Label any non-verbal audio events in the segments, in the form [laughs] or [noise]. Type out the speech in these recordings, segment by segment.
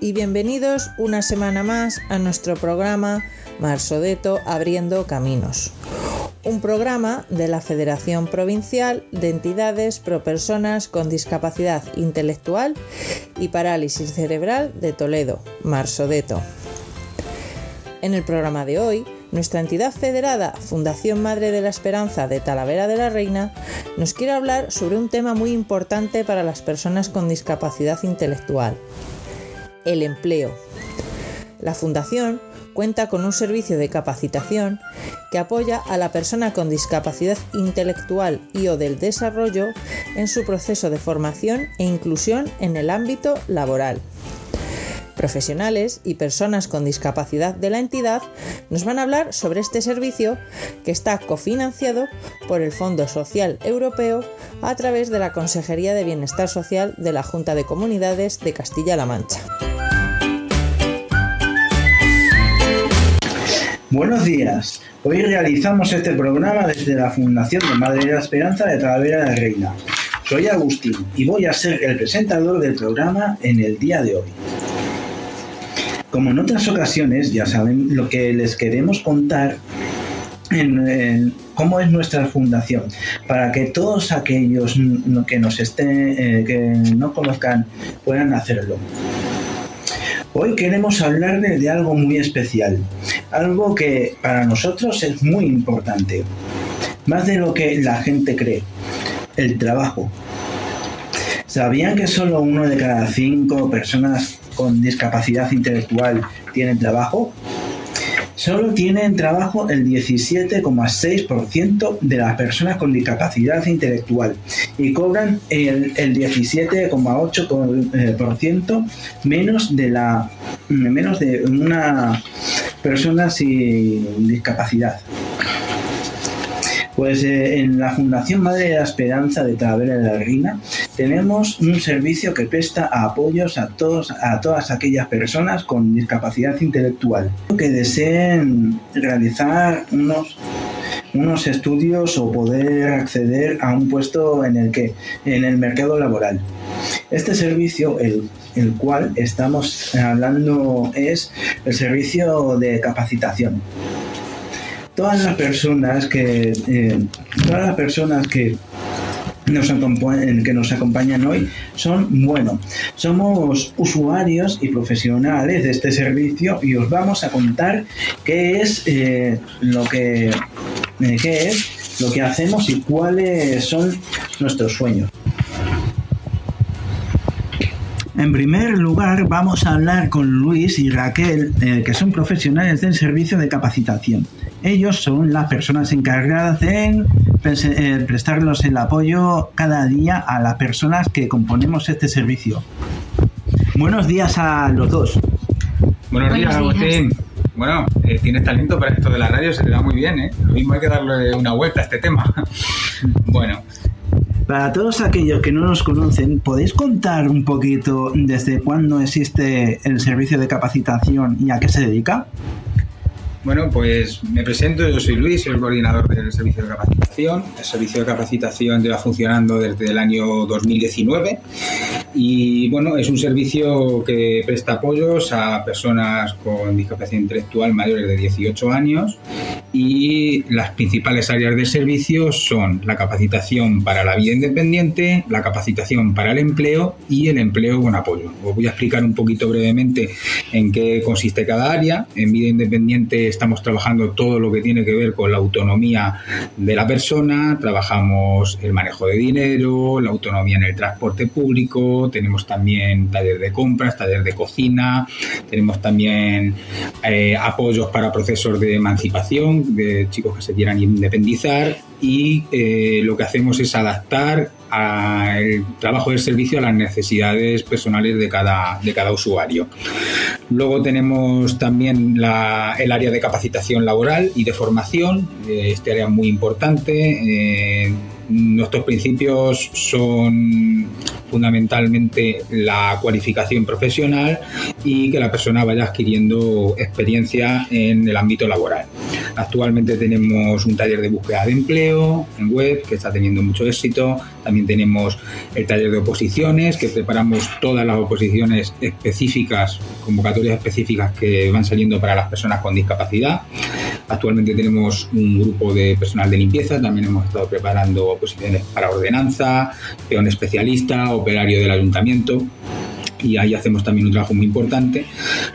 y bienvenidos una semana más a nuestro programa Marsodeto Abriendo Caminos. Un programa de la Federación Provincial de Entidades Pro Personas con Discapacidad Intelectual y Parálisis Cerebral de Toledo, Marsodeto. En el programa de hoy, nuestra entidad federada, Fundación Madre de la Esperanza de Talavera de la Reina, nos quiere hablar sobre un tema muy importante para las personas con discapacidad intelectual, el empleo. La Fundación cuenta con un servicio de capacitación que apoya a la persona con discapacidad intelectual y o del desarrollo en su proceso de formación e inclusión en el ámbito laboral. Profesionales y personas con discapacidad de la entidad nos van a hablar sobre este servicio que está cofinanciado por el Fondo Social Europeo a través de la Consejería de Bienestar Social de la Junta de Comunidades de Castilla-La Mancha. Buenos días. Hoy realizamos este programa desde la Fundación de Madre de la Esperanza de Talavera de Reina. Soy Agustín y voy a ser el presentador del programa en el día de hoy. Como en otras ocasiones, ya saben lo que les queremos contar en, cómo es nuestra fundación, para que todos aquellos que nos estén, eh, que no conozcan, puedan hacerlo. Hoy queremos hablarles de algo muy especial, algo que para nosotros es muy importante, más de lo que la gente cree, el trabajo. ¿Sabían que solo uno de cada cinco personas con discapacidad intelectual tienen trabajo? Solo tienen trabajo el 17,6% de las personas con discapacidad intelectual y cobran el, 17,8% menos de la menos de una persona sin discapacidad. Pues eh, en la Fundación Madre de la Esperanza de Talavera de la Reina tenemos un servicio que presta apoyos a, todos, a todas aquellas personas con discapacidad intelectual que deseen realizar unos unos estudios o poder acceder a un puesto en el que en el mercado laboral. Este servicio, el, el cual estamos hablando, es el servicio de capacitación todas las personas que eh, todas las personas que nos, que nos acompañan hoy son, bueno, somos usuarios y profesionales de este servicio y os vamos a contar qué es eh, lo que eh, qué es lo que hacemos y cuáles son nuestros sueños. En primer lugar, vamos a hablar con Luis y Raquel, que son profesionales del servicio de capacitación. Ellos son las personas encargadas en eh, prestarnos el apoyo cada día a las personas que componemos este servicio. Buenos días a los dos. Buenos, días, Agustín. Bueno, eh, tienes talento para esto de la radio, se te da muy bien, ¿eh? Lo mismo hay que darle una vuelta a este tema. [laughs] bueno. Para todos aquellos que no nos conocen, ¿podéis contar un poquito desde cuándo existe el servicio de capacitación y a qué se dedica? Bueno, pues me presento, yo soy Luis, soy el coordinador del servicio de capacitación. El servicio de capacitación lleva funcionando desde el año 2019 y bueno, es un servicio que presta apoyos a personas con discapacidad intelectual mayores de 18 años y las principales áreas de servicio son la capacitación para la vida independiente, la capacitación para el empleo y el empleo con apoyo. Os voy a explicar un poquito brevemente en qué consiste cada área. En vida independiente estamos trabajando todo lo que tiene que ver con la autonomía de la persona, trabajamos el manejo de dinero, la autonomía en el transporte público, tenemos también taller de compras, taller de cocina, tenemos también eh, apoyos para procesos de emancipación de chicos que se quieran independizar y eh, lo que hacemos es adaptar el trabajo del servicio a las necesidades personales de cada, de cada usuario. Luego tenemos también el área de capacitación laboral y de formación, eh, este área muy importante. Eh, nuestros principios son fundamentalmente la cualificación profesional y que la persona vaya adquiriendo experiencia en el ámbito laboral. Actualmente tenemos un taller de búsqueda de empleo en web que está teniendo mucho éxito. También tenemos el taller de oposiciones que preparamos todas las oposiciones específicas, convocatorias específicas que van saliendo para las personas con discapacidad. Actualmente tenemos un grupo de personal de limpieza, también hemos estado preparando oposiciones para ordenanza, peón especialista, operario del ayuntamiento y ahí hacemos también un trabajo muy importante.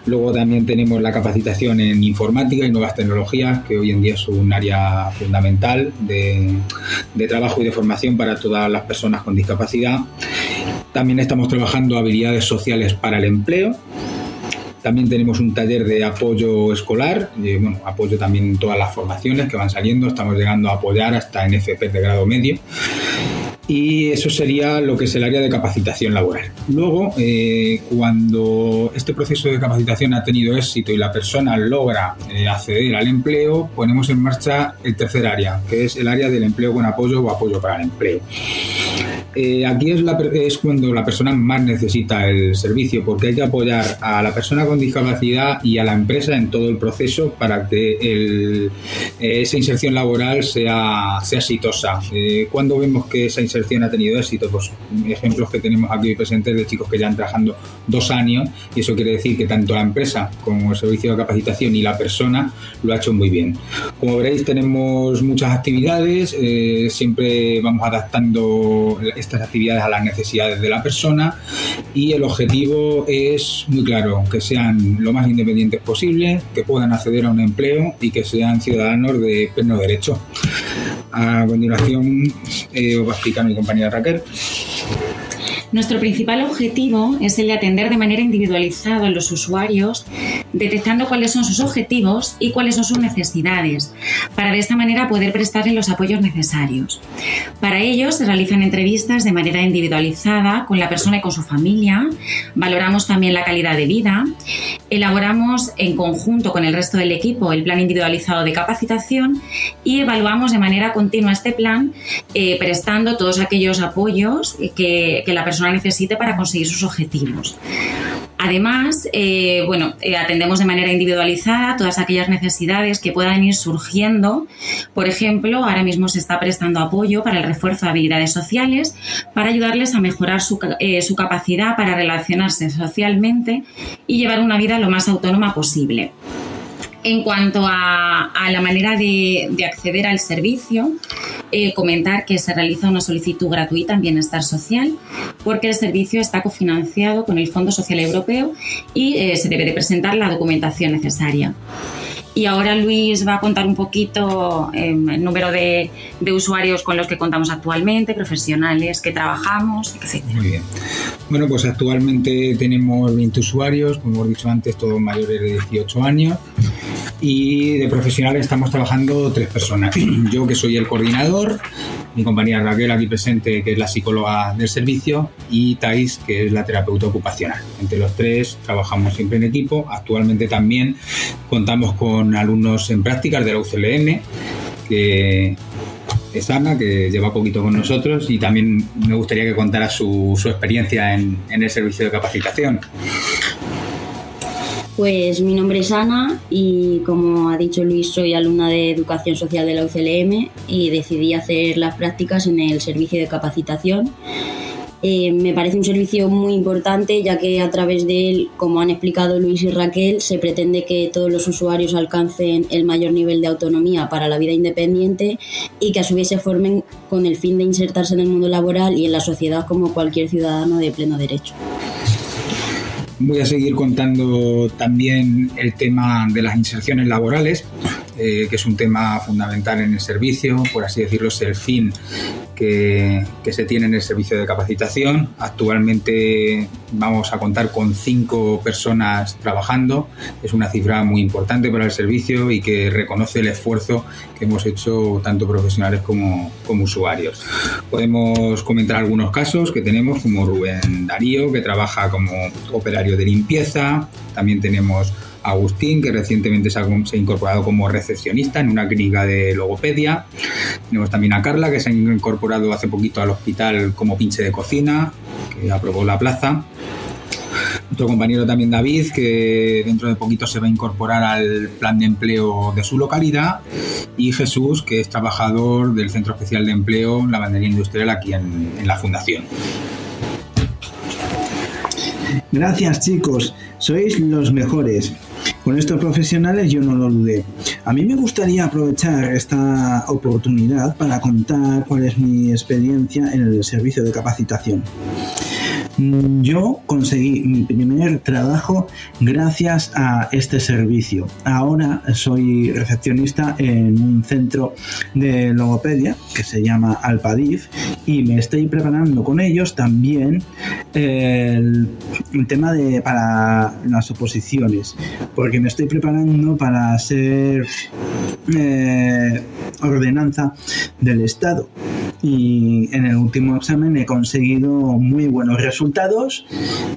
Luego también tenemos la capacitación en informática y nuevas tecnologías, que hoy en día es un área fundamental de, de trabajo y de formación para todas las personas con discapacidad. También estamos trabajando habilidades sociales para el empleo, también tenemos un taller de apoyo escolar, y, bueno, apoyo también en todas las formaciones que van saliendo, estamos llegando a apoyar hasta en FP de grado medio y eso sería lo que es el área de capacitación laboral. Luego, eh, cuando este proceso de capacitación ha tenido éxito y la persona logra eh, acceder al empleo, ponemos en marcha el tercer área, que es el área del empleo con apoyo o apoyo para el empleo. Eh, aquí es, la, es, cuando la persona más necesita el servicio, porque hay que apoyar a la persona con discapacidad y a la empresa en todo el proceso para que el, esa inserción laboral sea, sea exitosa. cuando vemos que esa inserción ha tenido éxito, pues ejemplos que tenemos aquí presentes de chicos que ya han trabajando dos años y eso quiere decir que tanto la empresa como el servicio de capacitación y la persona lo ha hecho muy bien. Como veréis tenemos muchas actividades, eh, siempre vamos adaptando estas actividades a las necesidades de la persona y el objetivo es muy claro, que sean lo más independientes posible, que puedan acceder a un empleo y que sean ciudadanos de pleno derecho. A continuación eh, os va a explicar mi compañera Raquel. Nuestro principal objetivo es el de atender de manera individualizada a los usuarios, detectando cuáles son sus objetivos y cuáles son sus necesidades, para de esta manera poder prestarle los apoyos necesarios. Para ello se realizan entrevistas de manera individualizada con la persona y con su familia, valoramos también la calidad de vida, elaboramos en conjunto con el resto del equipo el plan individualizado de capacitación y evaluamos de manera continua este plan, eh, prestando todos aquellos apoyos que, que la persona necesite para conseguir sus objetivos. Además, eh, bueno, eh, atendemos de manera individualizada todas aquellas necesidades que puedan ir surgiendo. Por ejemplo, ahora mismo se está prestando apoyo para el refuerzo de habilidades sociales para ayudarles a mejorar su, eh, su capacidad para relacionarse socialmente y llevar una vida lo más autónoma posible. En cuanto a, la manera de, acceder al servicio, eh, comentar que se realiza una solicitud gratuita en Bienestar Social porque el servicio está cofinanciado con el Fondo Social Europeo y eh, se debe de presentar la documentación necesaria. Y ahora Luis va a contar un poquito em, el número de, usuarios con los que contamos actualmente, profesionales que trabajamos, etc. Muy bien. Bueno, pues actualmente tenemos 20 usuarios, como hemos dicho antes, todos mayores de 18 años. Y de profesionales estamos trabajando tres personas. [clears throat] Yo que soy el coordinador, mi compañera Raquel aquí presente, que es la psicóloga del servicio, y Thais, que es la terapeuta ocupacional. Entre los tres trabajamos siempre en equipo. Actualmente también contamos con alumnos en prácticas de la UCLM, que es Ana, que lleva poquito con nosotros, y también me gustaría que contara su, experiencia en, en el servicio de capacitación. Pues mi nombre es Ana y como ha dicho Luis soy alumna de Educación Social de la UCLM y decidí hacer las prácticas en el servicio de capacitación. Eh, me parece un servicio muy importante ya que a través de él, como han explicado Luis y Raquel, se pretende que todos los usuarios alcancen el mayor nivel de autonomía para la vida independiente y que a su vez se formen con el fin de insertarse en el mundo laboral y en la sociedad como cualquier ciudadano de pleno derecho. Voy a seguir contando también el tema de las inserciones laborales, eh, que es un tema fundamental en el servicio, por así decirlo, es el fin que, se tiene en el servicio de capacitación. Actualmente vamos a contar con cinco personas trabajando, es una cifra muy importante para el servicio y que reconoce el esfuerzo que hemos hecho tanto profesionales como, como usuarios. Podemos comentar algunos casos que tenemos, como Rubén Darío, que trabaja como operario de limpieza, también tenemos Agustín, que recientemente se ha, incorporado como recepcionista en una clínica de logopedia. Tenemos también a Carla, que se ha incorporado hace poquito al hospital como pinche de cocina, que aprobó la plaza. nuestro compañero también David, que dentro de poquito se va a incorporar al plan de empleo de su localidad, y Jesús, que es trabajador del Centro Especial de Empleo Lavandería Industrial aquí en, en la Fundación. Gracias chicos, sois los mejores. Con estos profesionales yo no lo dudé. A mí me gustaría aprovechar esta oportunidad para contar cuál es mi experiencia en el servicio de capacitación. Yo conseguí mi primer trabajo gracias a este servicio. Ahora soy recepcionista en un centro de logopedia que se llama Alpadif y me estoy preparando con ellos también el, tema de para las oposiciones porque me estoy preparando para ser eh, ordenanza del Estado y en el último examen he conseguido muy buenos resultados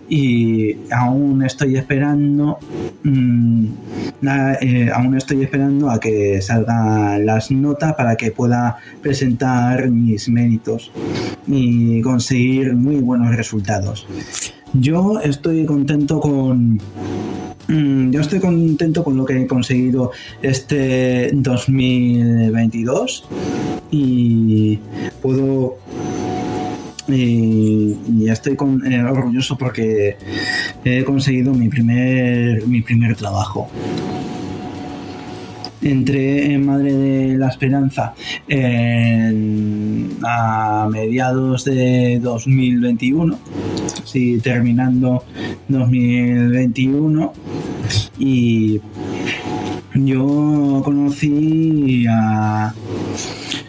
y aún estoy esperando mm, eh, aún estoy esperando a que salgan las notas para que pueda presentar mis méritos y conseguir muy buenos resultados. Yo estoy contento con mm, yo estoy contento con lo que he conseguido este 2022 y puedo y, estoy eh, orgulloso porque he conseguido mi primer mi primer trabajo. Entré en Madre de la Esperanza a mediados de 2021, sí, terminando 2021 y yo conocí a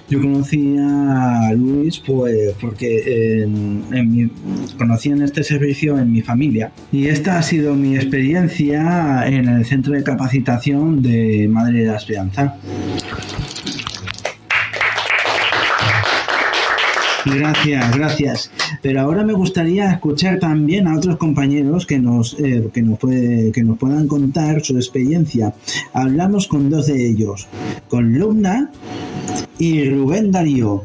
yo conocí a Luis pues porque en, conocí en este servicio en mi familia y esta ha sido mi experiencia en el centro de capacitación de Madre de la Esperanza. Gracias, gracias. Pero ahora me gustaría escuchar también a otros compañeros que nos, eh, que nos, puede, que nos puedan contar su experiencia. Hablamos con dos de ellos, con Lumna y Rubén Darío.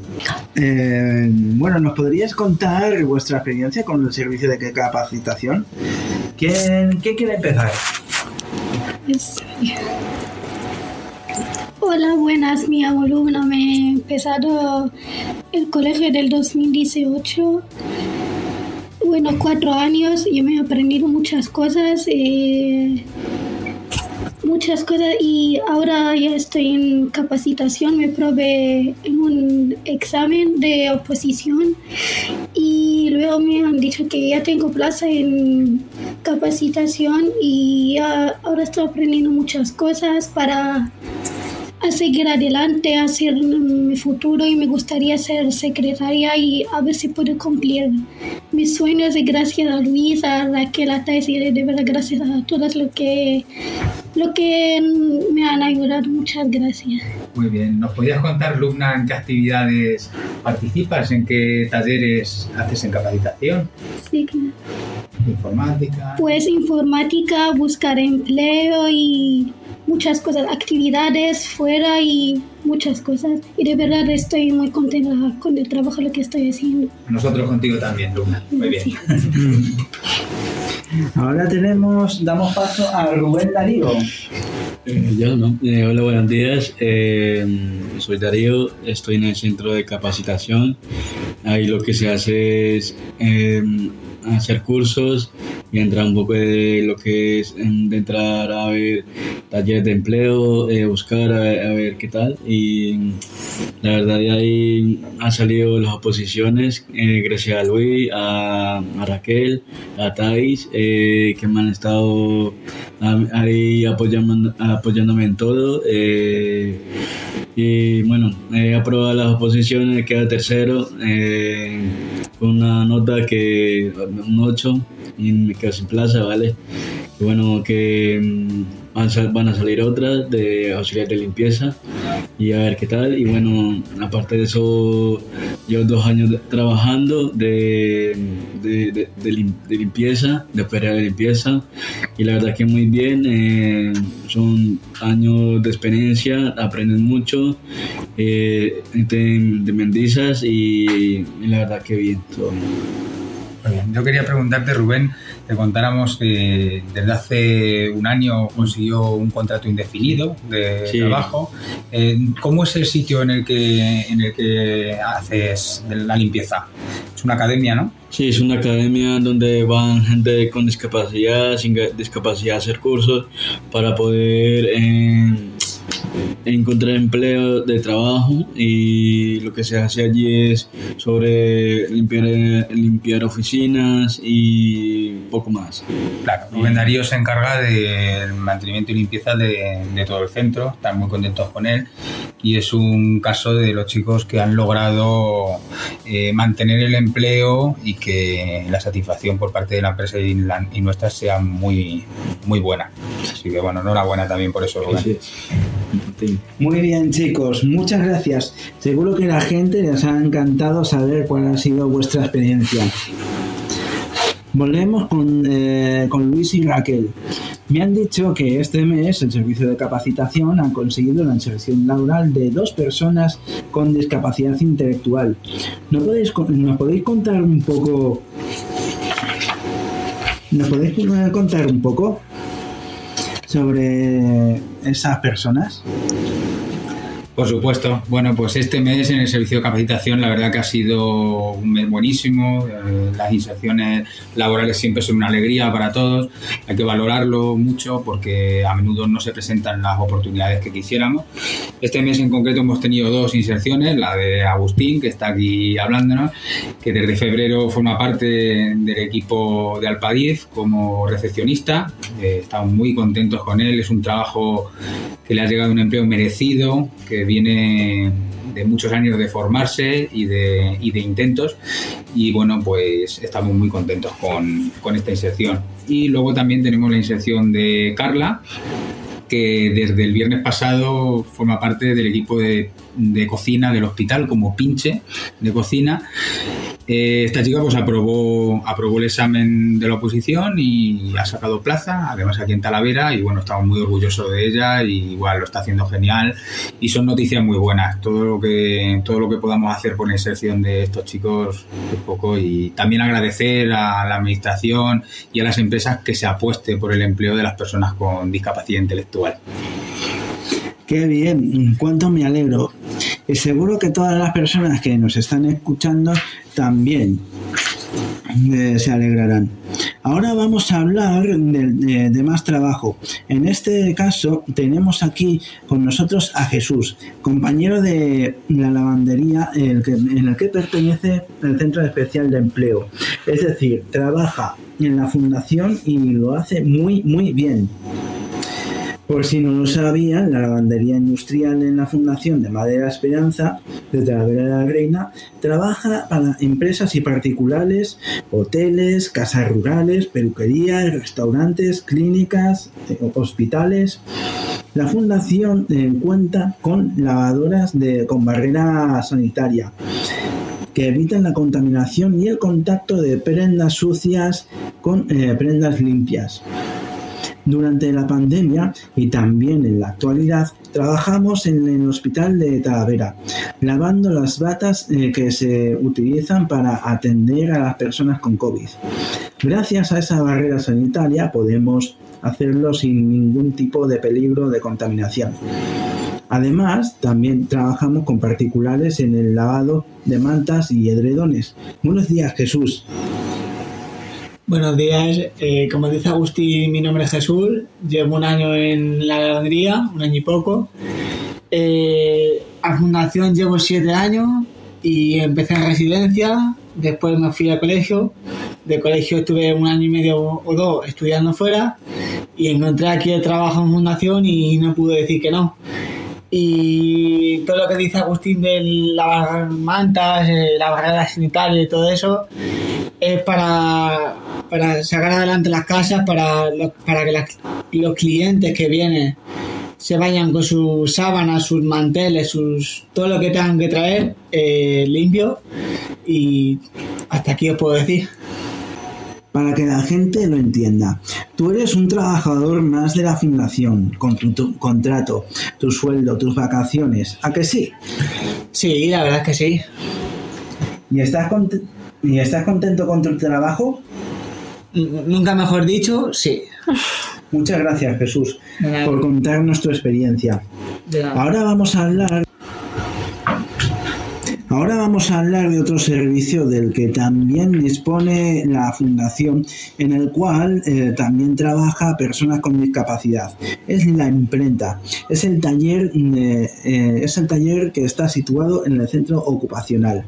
Eh, bueno, ¿nos podrías contar vuestra experiencia con el servicio de capacitación? ¿Quién, quiere empezar? Hola, buenas, mi alumna. Me he empezado el colegio del 2018. Bueno, cuatro años y me he aprendido muchas cosas. Eh, muchas cosas y ahora ya estoy en capacitación, me probé en un examen de oposición y luego me han dicho que ya tengo plaza en capacitación y ahora estoy aprendiendo muchas cosas para a seguir adelante, a hacer mi futuro y me gustaría ser secretaria y a ver si puedo cumplir mis sueños y gracias a Luis, a Raquel, a Thais y de verdad gracias a todas lo que, lo que me han ayudado. Muchas gracias. Muy bien. ¿Nos podías contar, Luna, en qué actividades participas, en qué talleres haces en capacitación? Sí, claro. Informática. Pues informática, buscar empleo y muchas cosas, actividades fuera y muchas cosas. Y de verdad estoy muy contenta con el trabajo lo que estoy haciendo. Nosotros contigo también, Luna. Muy bien. [laughs] Ahora tenemos, damos paso a Rubén Darío. Eh, yo, ¿no? Eh, hola, buenos días. Eh, soy Darío, estoy en el centro de capacitación. Ahí lo que se hace es hacer cursos y entrar un poco de lo que es de entrar a ver talleres de empleo, eh, buscar a ver, qué tal. Y la verdad de ahí han salido las oposiciones eh, gracias a Luis, a, Raquel, a Thais eh, que me han estado ahí apoyando, apoyándome en todo y bueno, he aprobado las oposiciones, queda tercero con una nota que un 8 y me quedo sin plaza, ¿vale? Bueno, que mm, van a, salir otras de auxiliar de limpieza y a ver qué tal. Y bueno, aparte de eso, llevo dos años trabajando de, de, limpieza, de operar de limpieza y la verdad que muy bien. Eh, son años de experiencia, aprenden mucho eh, de, mendizas y, y, la verdad que bien. Todo yo quería preguntarte, Rubén, te contáramos que desde hace un año consiguió un contrato indefinido de Sí. trabajo. Eh, ¿Cómo es el sitio en el que en el que haces la limpieza? Es una academia, ¿no? Sí, es una academia donde van gente con discapacidad, sin discapacidad a hacer cursos para poder eh, encontrar empleo de trabajo y lo que se hace allí es sobre limpiar, limpiar oficinas y poco más. Claro, Rubén Darío se encarga del mantenimiento y limpieza de todo el centro, están muy contentos con él y es un caso de los chicos que han logrado eh, mantener el empleo y que la satisfacción por parte de la empresa y, la- y nuestra sea muy, muy buena. Así que bueno, enhorabuena también por eso. Sí. Muy bien, chicos, muchas gracias. Seguro que la gente les ha encantado saber cuál ha sido vuestra experiencia. Volvemos con, eh, con Luis y Raquel. Me han dicho que este mes el servicio de capacitación ha conseguido la inserción laboral de dos personas con discapacidad intelectual. ¿No podéis, ¿Nos podéis contar un poco? ¿Nos podéis contar un poco sobre esas personas? Por supuesto. Bueno, pues este mes en el servicio de capacitación la verdad que ha sido un mes buenísimo. Eh, las inserciones laborales siempre son una alegría para todos. Hay que valorarlo mucho porque a menudo no se presentan las oportunidades que quisiéramos. Este mes en concreto hemos tenido dos inserciones, la de Agustín, que está aquí hablándonos, que desde febrero forma parte del equipo de Alpadiz como recepcionista. Eh, estamos muy contentos con él. Es un trabajo que le ha llegado un empleo merecido, que viene de muchos años de formarse y de, intentos. Y bueno pues estamos muy contentos con, esta inserción. Y luego también tenemos la inserción de Carla que desde el viernes pasado forma parte del equipo de cocina del hospital como pinche de cocina eh, esta chica pues aprobó, aprobó el examen de la oposición y ha sacado plaza, además aquí en Talavera, y bueno, estamos muy orgullosos de ella y igual lo está haciendo genial y son noticias muy buenas. Todo lo que, todo lo que podamos hacer por la inserción de estos chicos es poco y también agradecer a la administración y a las empresas que se apueste por el empleo de las personas con discapacidad intelectual. Qué bien, cuánto me alegro. Y seguro que todas las personas que nos están escuchando también eh, se alegrarán. Ahora vamos a hablar de, más trabajo. En este caso tenemos aquí con nosotros a Jesús, compañero de la lavandería en el que pertenece el Centro Especial de Empleo. Es decir, trabaja en la fundación y lo hace muy, muy bien. Por si no lo sabían, la lavandería industrial en la Fundación de Madera Esperanza de Talavera de la Reina trabaja para empresas y particulares, hoteles, casas rurales, peluquerías, restaurantes, clínicas, eh, hospitales. La fundación eh, cuenta con lavadoras de, con barrera sanitaria que evitan la contaminación y el contacto de prendas sucias con eh, prendas limpias. Durante la pandemia y también en la actualidad trabajamos en el hospital de Talavera, lavando las batas eh, que se utilizan para atender a las personas con COVID. Gracias a esa barrera sanitaria podemos hacerlo sin ningún tipo de peligro de contaminación. Además, también trabajamos con particulares en el lavado de mantas y edredones. Buenos días, Jesús. Buenos días, eh, como dice Agustín, mi nombre es Jesús, llevo un año en la lavandería, un año y poco. Eh, a fundación llevo siete años y empecé en residencia, después me fui al colegio, de colegio estuve un año y medio o dos estudiando fuera y encontré aquí el trabajo en fundación y no pude decir que no. Y todo lo que dice Agustín de lavar mantas, eh, la barrera sanitaria y todo eso, es para, para sacar adelante las casas, para, para que las- los clientes que vienen se vayan con sus sábanas, sus manteles, sus todo lo que tengan que traer eh, limpio. Y hasta aquí os puedo decir. Para que la gente lo entienda, tú eres un trabajador más de la fundación, con tu, tu contrato, tu sueldo, tus vacaciones. ¿A que sí? Sí, la verdad es que sí. ¿Y estás, ¿Y estás contento con tu trabajo? Nunca mejor dicho, sí. Muchas gracias, Jesús, por contarnos tu experiencia. Ahora vamos a hablar. Ahora vamos a hablar de otro servicio del que también dispone la fundación, en el cual eh, también trabaja personas con discapacidad. Es la imprenta. Es el taller, eh, es el taller que está situado en el centro ocupacional.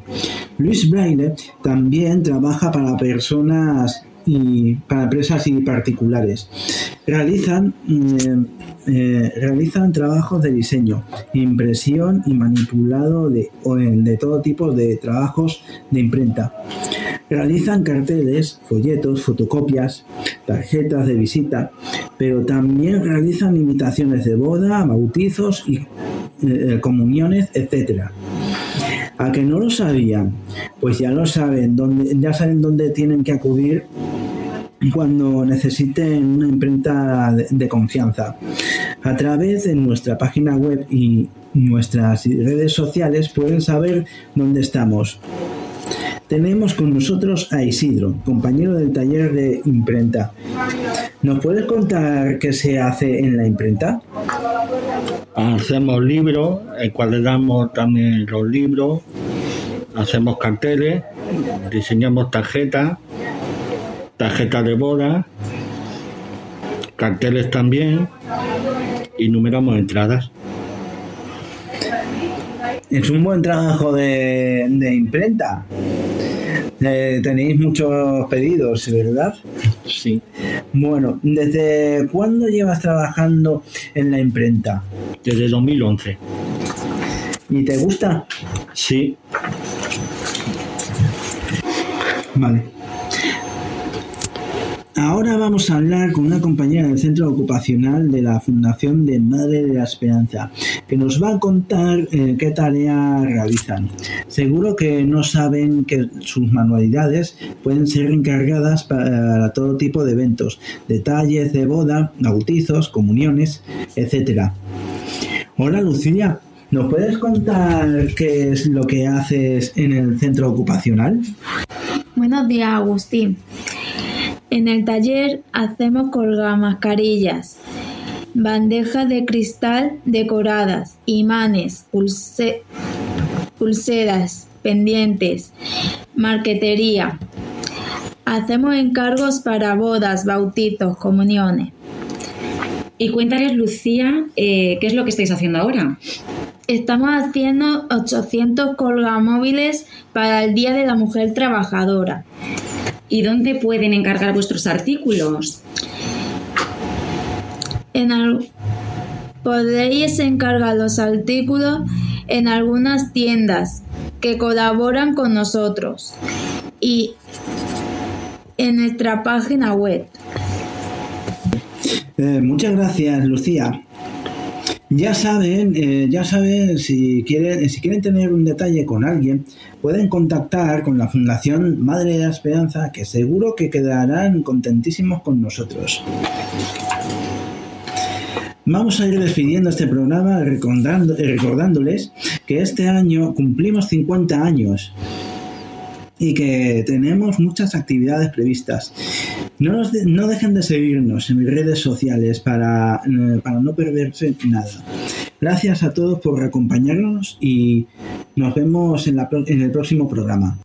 Luis Braille también trabaja para personas y para empresas y particulares. Realizan, mm, eh, realizan trabajos de diseño, impresión y manipulado de, o en- de todo tipo de trabajos de imprenta. Realizan carteles, folletos, fotocopias, tarjetas de visita, pero también realizan invitaciones de boda, bautizos y eh, comuniones, etcétera. A que no lo sabían, pues ya lo saben, ya saben dónde tienen que acudir cuando necesiten una imprenta de, de confianza. A través de nuestra página web y nuestras redes sociales pueden saber dónde estamos. Tenemos con nosotros a Isidro, compañero del taller de imprenta. ¿Nos puedes contar qué se hace en la imprenta? Hacemos libros, encuadramos también los libros, hacemos carteles, diseñamos tarjetas, tarjetas de boda, carteles también y numeramos entradas. Es un buen trabajo de, de imprenta. Eh, tenéis muchos pedidos, ¿verdad? Sí, Bueno, ¿desde cuándo llevas trabajando en la imprenta? desde 2011. ¿Y te gusta? Sí, Vale. Ahora vamos a hablar con una compañera del centro ocupacional de la Fundación de Madre de la Esperanza, que nos va a contar eh, qué tareas realizan. Seguro que no saben que sus manualidades pueden ser encargadas para todo tipo de eventos, detalles de boda, bautizos, comuniones, etcétera. Hola Lucía, ¿nos puedes contar qué es lo que haces en el centro ocupacional? Buenos días, Agustín. En el taller hacemos colgamascarillas, bandejas de cristal decoradas, imanes, pulse- pulseras, pendientes, marquetería. Hacemos encargos para bodas, bautizos, comuniones. Y cuéntales, Lucía, eh, ¿qué es lo que estáis haciendo ahora? Estamos haciendo 800 colgamóviles para el Día de la Mujer Trabajadora. ¿Y dónde pueden encargar vuestros artículos? En al- Podéis encargar los artículos en algunas tiendas que colaboran con nosotros y en nuestra página web. Eh, muchas gracias, Lucía. Ya saben, eh, ya saben si quieren, si quieren tener un detalle con alguien, pueden contactar con la Fundación Madre de la Esperanza, que seguro que quedarán contentísimos con nosotros. Vamos a ir despidiendo este programa recordando- recordándoles que este año cumplimos 50 años y que tenemos muchas actividades previstas. No, nos no dejen de seguirnos en mis redes sociales para, eh, para no perderse nada. Gracias a todos por acompañarnos y nos vemos en, la en el próximo programa.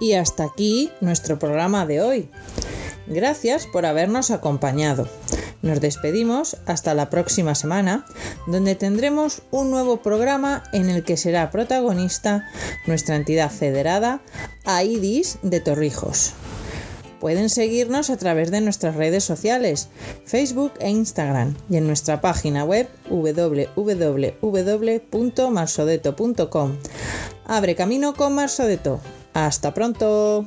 Y hasta aquí nuestro programa de hoy. Gracias por habernos acompañado. Nos despedimos hasta la próxima semana, donde tendremos un nuevo programa en el que será protagonista nuestra entidad federada, AIDIS de Torrijos. Pueden seguirnos a través de nuestras redes sociales, Facebook e Instagram, y en nuestra página web www.marsodeto.com. Abre camino con Marsodeto. Hasta pronto.